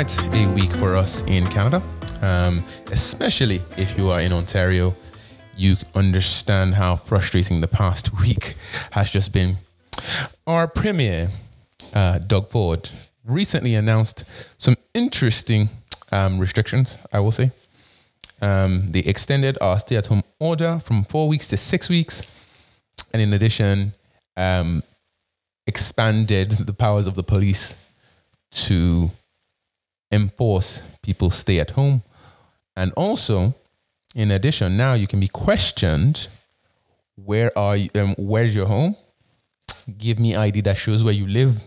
quite a week for us in Canada, um, especially if you are in Ontario. You understand how frustrating the past week has just been. Our Premier, uh, Doug Ford, recently announced some interesting um, restrictions, I will say. Um, they extended our stay at home order from four weeks to six weeks. And in addition, um, expanded the powers of the police to enforce people stay at home. And also, in addition, now you can be questioned where are you, um, where's your home? Give me ID that shows where you live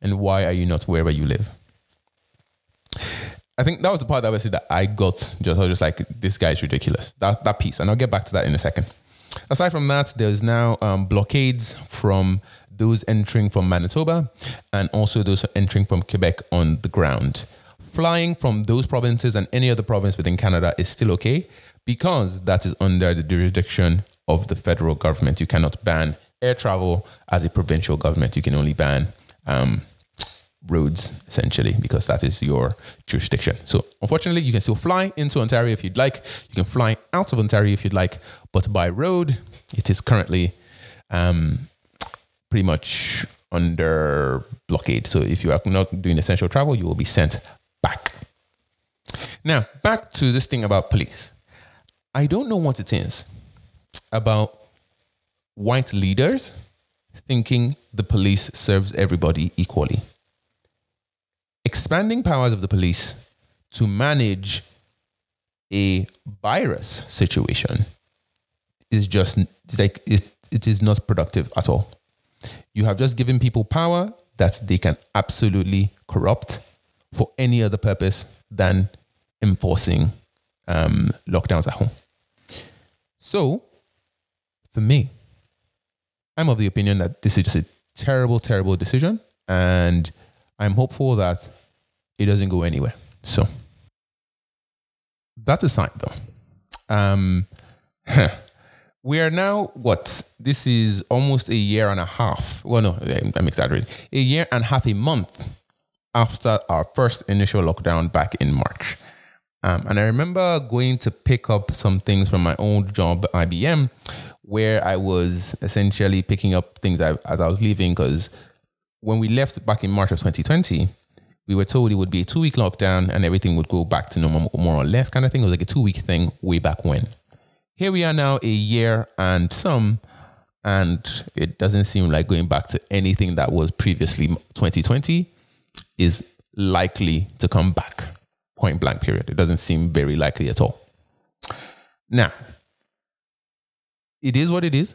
and why are you not wherever you live? I think that was the part that I said that I got just I was just like this guy is ridiculous. That that piece, and I'll get back to that in a second. Aside from that, there's now um, blockades from those entering from Manitoba and also those entering from Quebec on the ground. Flying from those provinces and any other province within Canada is still okay because that is under the jurisdiction of the federal government. You cannot ban air travel as a provincial government. You can only ban um, roads essentially because that is your jurisdiction. So unfortunately, you can still fly into Ontario if you'd like. You can fly out of Ontario if you'd like, but by road, it is currently um, pretty much under blockade. So if you are not doing essential travel, you will be sent back. Now, back to this thing about police. I don't know what it is about white leaders thinking the police serves everybody equally. Expanding powers of the police to manage a virus situation is just like it, it is not productive at all. You have just given people power that they can absolutely corrupt for any other purpose than enforcing um, lockdowns at home. So, for me, I'm of the opinion that this is just a terrible, terrible decision, and I'm hopeful that it doesn't go anywhere. So, that aside, though, um, we are now what this is almost a year and a half well no i'm exaggerating a year and half a month after our first initial lockdown back in march. Um, and i remember going to pick up some things from my old job ibm where i was essentially picking up things as i was leaving because when we left back in march of 2020 we were told it would be a two week lockdown and everything would go back to normal more or less kind of thing. It was like a two week thing way back when. Here we are now a year and some and it doesn't seem like going back to anything that was previously 2020 is likely to come back point blank period. It doesn't seem very likely at all. Now it is what it is.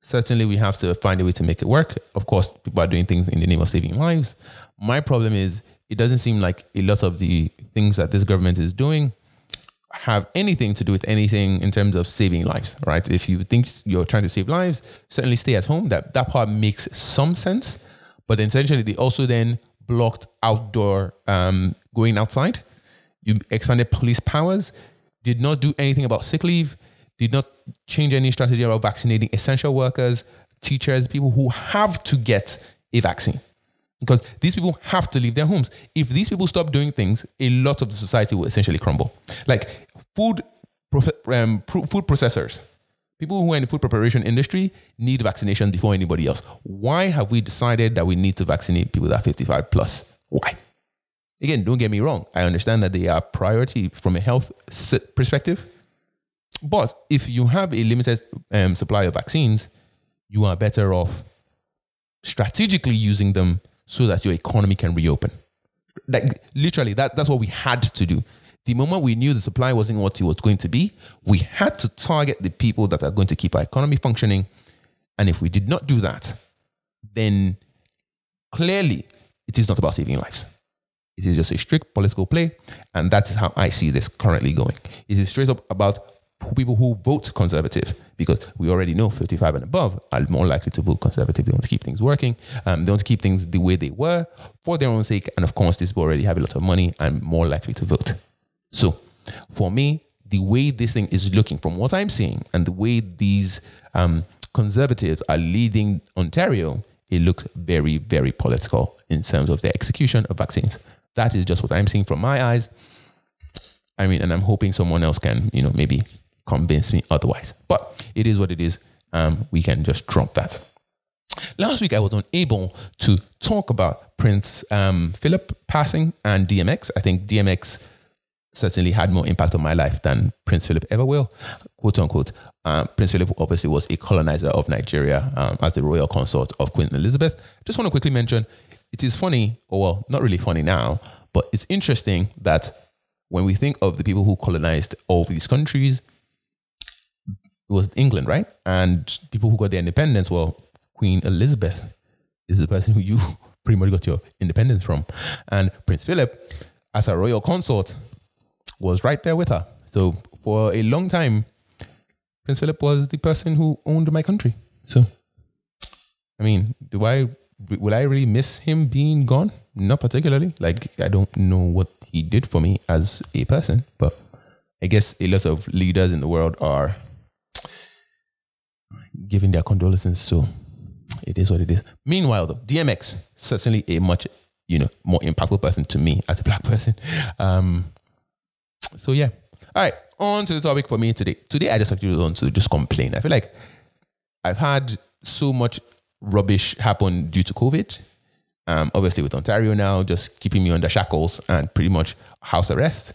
Certainly we have to find a way to make it work. Of course people are doing things in the name of saving lives. My problem is it doesn't seem like a lot of the things that this government is doing have anything to do with anything in terms of saving lives, right? If you think you're trying to save lives, certainly stay at home. That that part makes some sense, but essentially they also then blocked outdoor um, going outside. You expanded police powers, did not do anything about sick leave, did not change any strategy about vaccinating essential workers, teachers, people who have to get a vaccine because these people have to leave their homes. If these people stop doing things, a lot of the society will essentially crumble. Like food, um, food processors, people who are in the food preparation industry need vaccination before anybody else. Why have we decided that we need to vaccinate people that are 55 plus? Why? Again, don't get me wrong. I understand that they are priority from a health perspective. But if you have a limited um, supply of vaccines, you are better off strategically using them so that your economy can reopen. Like literally, that, that's what we had to do. The moment we knew the supply wasn't what it was going to be, we had to target the people that are going to keep our economy functioning. And if we did not do that, then clearly it is not about saving lives. It is just a strict political play. And that is how I see this currently going. It is straight up about people who vote conservative because we already know 55 and above are more likely to vote conservative. They want to keep things working. Um, they want to keep things the way they were for their own sake. And of course, these people already have a lot of money and more likely to vote. So for me, the way this thing is looking from what I'm seeing and the way these um, conservatives are leading Ontario it looks very, very political in terms of the execution of vaccines. That is just what I'm seeing from my eyes. I mean, and I'm hoping someone else can, you know, maybe convince me otherwise. But it is what it is. Um, we can just drop that. Last week, I was unable to talk about Prince um, Philip passing and DMX. I think DMX certainly had more impact on my life than Prince Philip ever will, quote unquote. Um, Prince Philip obviously was a colonizer of Nigeria um, as the royal consort of Queen Elizabeth. Just want to quickly mention it is funny, or well, not really funny now, but it's interesting that when we think of the people who colonized all these countries, it was England, right? And people who got their independence, well, Queen Elizabeth is the person who you pretty much got your independence from. And Prince Philip, as a royal consort, was right there with her. So for a long time, Prince Philip was the person who owned my country. So, I mean, do I will I really miss him being gone? Not particularly. Like I don't know what he did for me as a person, but I guess a lot of leaders in the world are giving their condolences. So it is what it is. Meanwhile, though, DMX certainly a much you know more impactful person to me as a black person. Um, so yeah. All right, on to the topic for me today. Today I just actually want to just complain. I feel like I've had so much rubbish happen due to COVID. Um, obviously with Ontario now just keeping me under shackles and pretty much house arrest.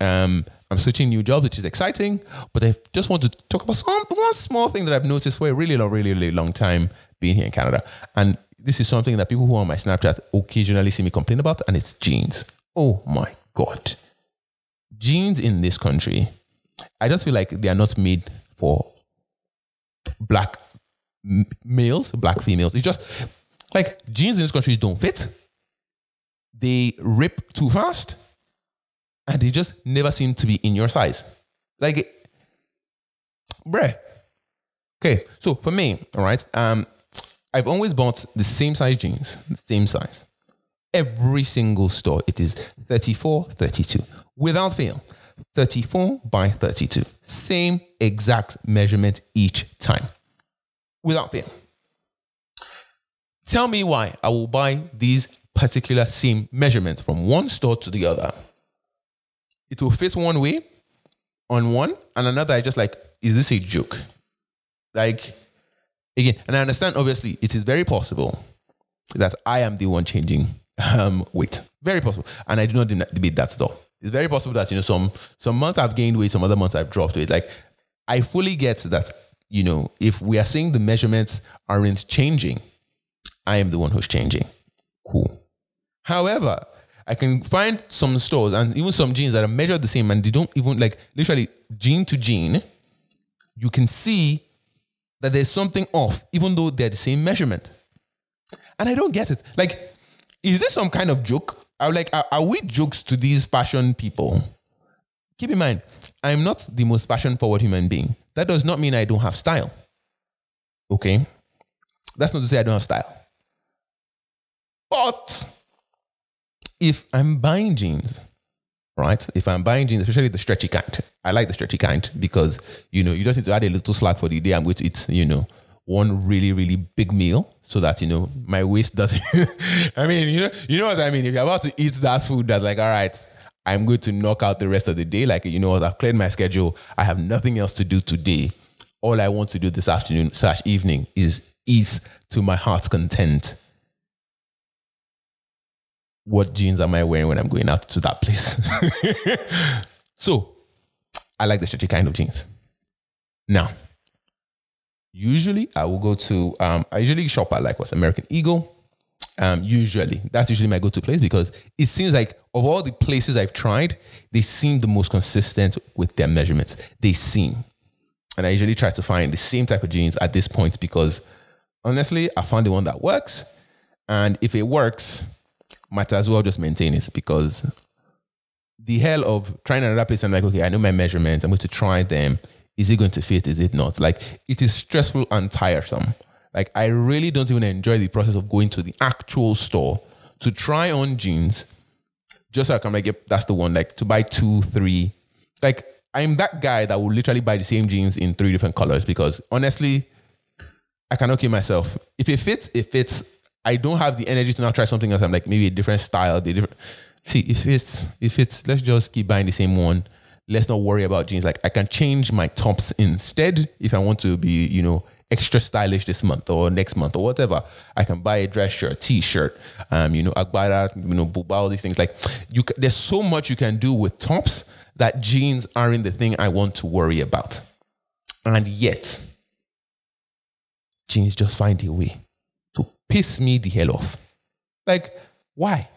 Um, I'm switching new jobs, which is exciting, but I just want to talk about some one small thing that I've noticed for a really long, really, really long time being here in Canada. And this is something that people who are on my Snapchat occasionally see me complain about, and it's jeans. Oh my God jeans in this country, I just feel like they are not made for black males, black females. It's just like jeans in this country don't fit. They rip too fast, and they just never seem to be in your size. Like, bruh. Okay, so for me, all right, um, I've always bought the same size jeans, the same size. Every single store, it is 34, 32 without fail 34 by 32. Same exact measurement each time without fail. Tell me why I will buy these particular same measurements from one store to the other. It will fit one way on one, and another I just like, is this a joke? Like, again, and I understand obviously it is very possible that I am the one changing um, weight. Very possible. And I do not debate that at all. It's very possible that you know some some months I've gained weight, some other months I've dropped weight. Like I fully get that. You know, if we are seeing the measurements aren't changing, I am the one who's changing. Cool. However, I can find some stores and even some jeans that are measured the same and they don't even like literally jean to jean. You can see that there's something off, even though they're the same measurement. And I don't get it. Like, is this some kind of joke? I like, are, are we jokes to these fashion people? Keep in mind, I'm not the most fashion forward human being. That does not mean I don't have style. Okay? That's not to say I don't have style. But if I'm buying jeans, right? If I'm buying jeans, especially the stretchy kind, I like the stretchy kind because you know you just need to add a little slack for the day I'm going to eat, you know, one really really big meal so that you know my waist doesn't. I mean, you know, you know what I mean. If you're about to eat that food, that's like, all right, I'm going to knock out the rest of the day. Like, you know what? I've cleared my schedule. I have nothing else to do today. All I want to do this afternoon slash evening is eat to my heart's content. What jeans am I wearing when I'm going out to that place? so, I like the stretchy kind of jeans. Now, Usually, I will go to. Um, I usually shop at like what's American Eagle. Um, usually, that's usually my go-to place because it seems like of all the places I've tried, they seem the most consistent with their measurements. They seem, and I usually try to find the same type of jeans at this point because honestly, I found the one that works, and if it works, might as well just maintain it because the hell of trying another place. I'm like, okay, I know my measurements. I'm going to try them is it going to fit? Is it not? Like it is stressful and tiresome. Like I really don't even enjoy the process of going to the actual store to try on jeans just so I can like get that's the one like to buy two, three. Like I'm that guy that will literally buy the same jeans in three different colors because honestly, I cannot kill myself. If it fits, it fits. I don't have the energy to now try something else. I'm like maybe a different style, the different. See, if it's if it's let's just keep buying the same one. Let's not worry about jeans. Like I can change my tops instead if I want to be, you know, extra stylish this month or next month or whatever. I can buy a dress shirt, t-shirt, um, you know, agbada, you know, buba, all these things. Like you, there's so much you can do with tops that jeans aren't the thing I want to worry about. And yet, jeans just find a way to piss me the hell off. Like, why?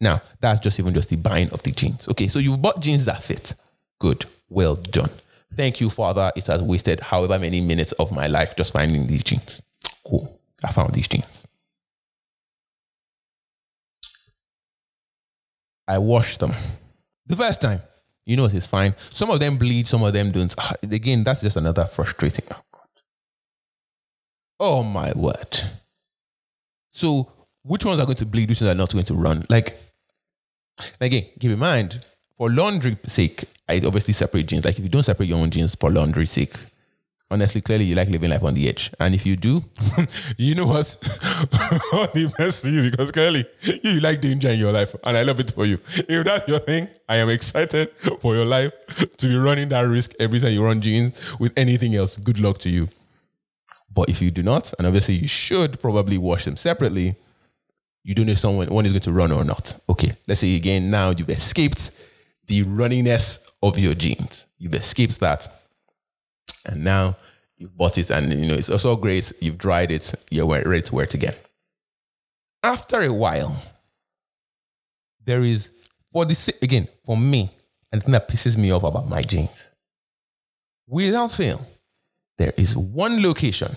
Now, that's just even just the buying of the jeans. Okay, so you bought jeans that fit. Good. Well done. Thank you, Father. It has wasted however many minutes of my life just finding these jeans. Cool. I found these jeans. I washed them. The first time, you know, it's fine. Some of them bleed, some of them don't. Ah, again, that's just another frustrating. Oh. Oh, my word. So, which ones are going to bleed, which ones are not going to run? Like, again, keep in mind, for laundry sake, I obviously separate jeans. Like if you don't separate your own jeans for laundry sake, honestly, clearly you like living life on the edge. And if you do, you know what? The best for you because clearly you like danger in your life. And I love it for you. If that's your thing, I am excited for your life to be running that risk every time you run jeans with anything else. Good luck to you. But if you do not, and obviously you should probably wash them separately, you don't know if someone one is going to run or not. Okay, let's say again now you've escaped the runniness of your jeans. You've escaped that. And now you've bought it and you know it's also great. You've dried it, you're ready to wear it again. After a while, there is for this again, for me, and thing that pisses me off about my jeans. Without fail, there is one location,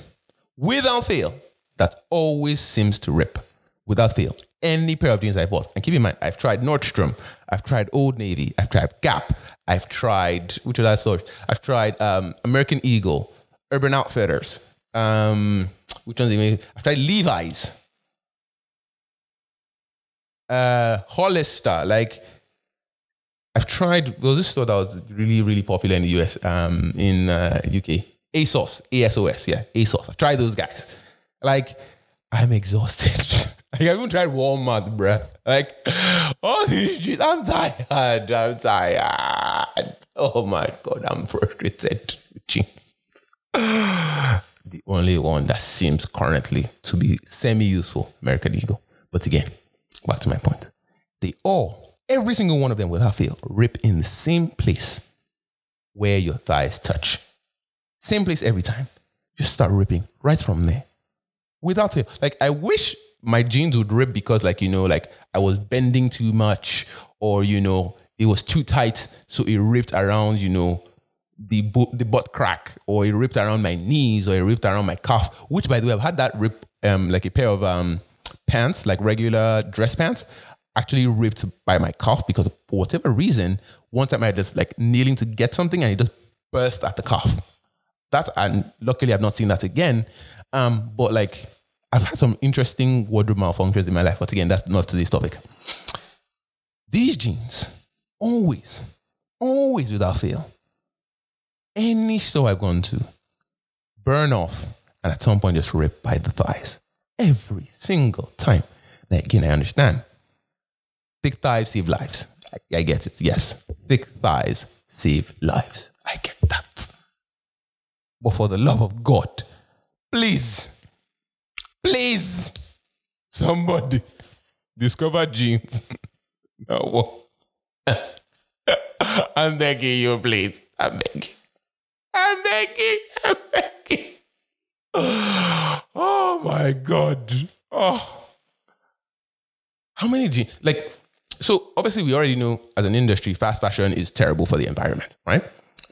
without fail, that always seems to rip. Without fail any pair of jeans I bought. And keep in mind, I've tried Nordstrom, I've tried Old Navy, I've tried Gap, I've tried which other stores? I've tried um, American Eagle, Urban Outfitters, um, which ones? I've tried Levi's, uh, Hollister. Like I've tried. Well, this store that was really really popular in the US, um, in uh, UK. ASOS, ASOS, yeah, ASOS. I've tried those guys. Like I'm exhausted. Like, I even tried Walmart, bruh. Like, all these shit, I'm tired. I'm tired. Oh my God, I'm frustrated. Jeez. the only one that seems currently to be semi useful, American Eagle. But again, back to my point. They all, every single one of them without fail, rip in the same place where your thighs touch. Same place every time. Just start ripping right from there. Without fail. Like, I wish my jeans would rip because like you know like I was bending too much or you know it was too tight. So it ripped around you know the bo- the butt crack or it ripped around my knees or it ripped around my calf which by the way I've had that rip um like a pair of um pants like regular dress pants actually ripped by my calf because for whatever reason one time I just like kneeling to get something and it just burst at the calf. That and luckily I've not seen that again. Um but like I've had some interesting wardrobe malfunctions in my life, but again, that's not today's topic. These jeans, always, always without fail, any store I've gone to, burn off and at some point just rip by the thighs. Every single time. Now, again, I understand. Thick thighs save lives. I, I get it. Yes. Thick thighs save lives. I get that. But for the love of God, please Please, somebody discover jeans. no. I'm begging you, please. I'm begging. I'm begging. I'm begging. Oh my God. Oh. How many jeans? Like, so obviously we already know as an industry, fast fashion is terrible for the environment, right?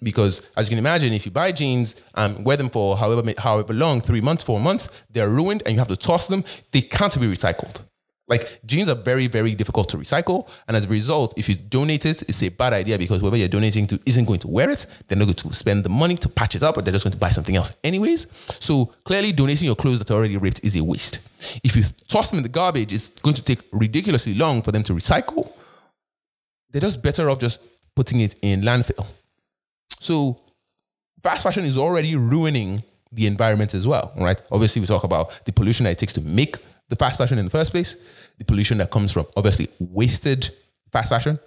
Because as you can imagine, if you buy jeans and wear them for however however long, three months, four months, they're ruined and you have to toss them. They can't be recycled. Like jeans are very, very difficult to recycle. And as a result, if you donate it, it's a bad idea because whoever you're donating to isn't going to wear it. They're not going to spend the money to patch it up, but they're just going to buy something else anyways. So clearly donating your clothes that are already ripped is a waste. If you toss them in the garbage, it's going to take ridiculously long for them to recycle. They're just better off just putting it in landfill. So fast fashion is already ruining the environment as well, right? Obviously, we talk about the pollution that it takes to make the fast fashion in the first place, the pollution that comes from obviously wasted fast fashion,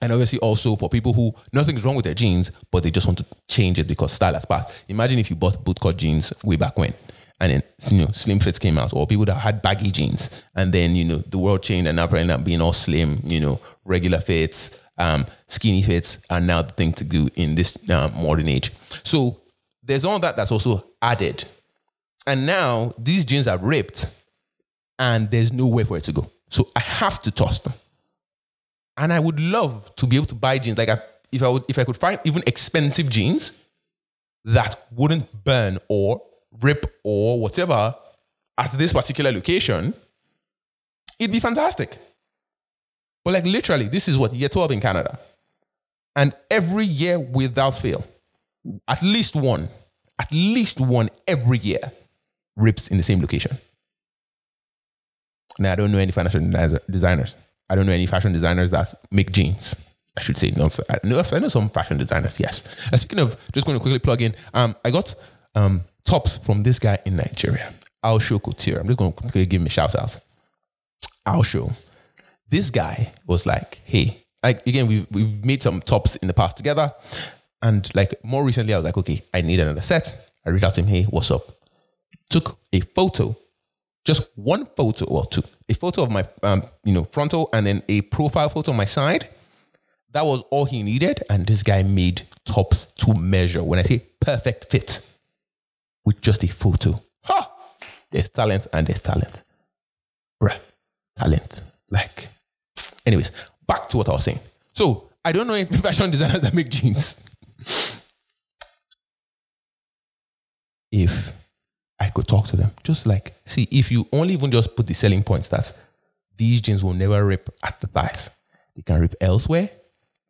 and obviously also for people who nothing's wrong with their jeans, but they just want to change it because style has passed. Imagine if you bought bootcut jeans way back when, and then you know slim fits came out, or people that had baggy jeans, and then you know the world changed and now being all slim, you know, regular fits, um, skinny fits are now the thing to do in this uh, modern age. So there's all that that's also added, and now these jeans are ripped, and there's nowhere for it to go. So I have to toss them. And I would love to be able to buy jeans. Like I, if I would, if I could find even expensive jeans that wouldn't burn or rip or whatever at this particular location, it'd be fantastic. But like literally, this is what year 12 in Canada. And every year without fail, at least one, at least one every year rips in the same location. Now I don't know any financial designers. I don't know any fashion designers that make jeans. I should say no. I know, I know some fashion designers. Yes. Uh, speaking of, just going to quickly plug in. Um, I got um tops from this guy in Nigeria, Alsho Couture. I'm just going to quickly give him a shout out. Alsho. This guy was like, hey, like again, we've we've made some tops in the past together, and like more recently, I was like, okay, I need another set. I reached out to him, hey, what's up? Took a photo just one photo or two, a photo of my, um, you know, frontal and then a profile photo on my side. That was all he needed. And this guy made tops to measure. When I say perfect fit with just a photo, ha! There's talent and there's talent. Bruh, talent. Like, anyways, back to what I was saying. So I don't know if fashion designers that make jeans. If I could talk to them. Just like, see, if you only even just put the selling points that these jeans will never rip at the thighs, they can rip elsewhere.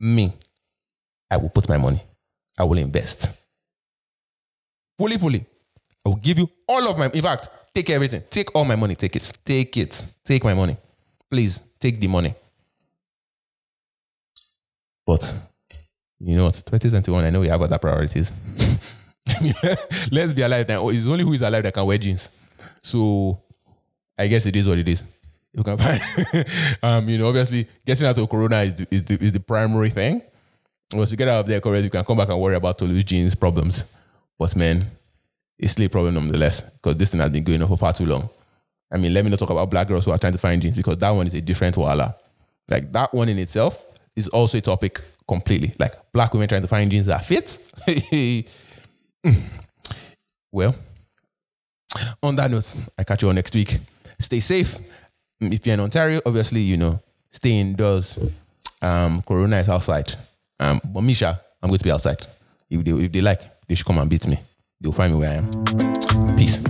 Me, I will put my money. I will invest. Fully, fully. I will give you all of my, in fact, take everything. Take all my money. Take it. Take it. Take my money. Please, take the money. But you know what? 2021, I know we have other priorities. let's be alive now. It's only who is alive that can wear jeans. So I guess it is what it is. You can find, um, you know, obviously getting out of Corona is the, is the, is the primary thing. Once you get out of there, correct, you can come back and worry about Tolu's jeans problems. But man, it's still a problem nonetheless because this thing has been going on for far too long. I mean, let me not talk about black girls who are trying to find jeans because that one is a different wala. Like that one in itself is also a topic completely. Like black women trying to find jeans that fit. well, on that note, I catch you all next week. Stay safe. If you're in Ontario, obviously, you know, stay indoors. Um, Corona is outside. Um, but Misha, I'm going to be outside. If they, if they like, they should come and beat me. They'll find me where I am. Peace.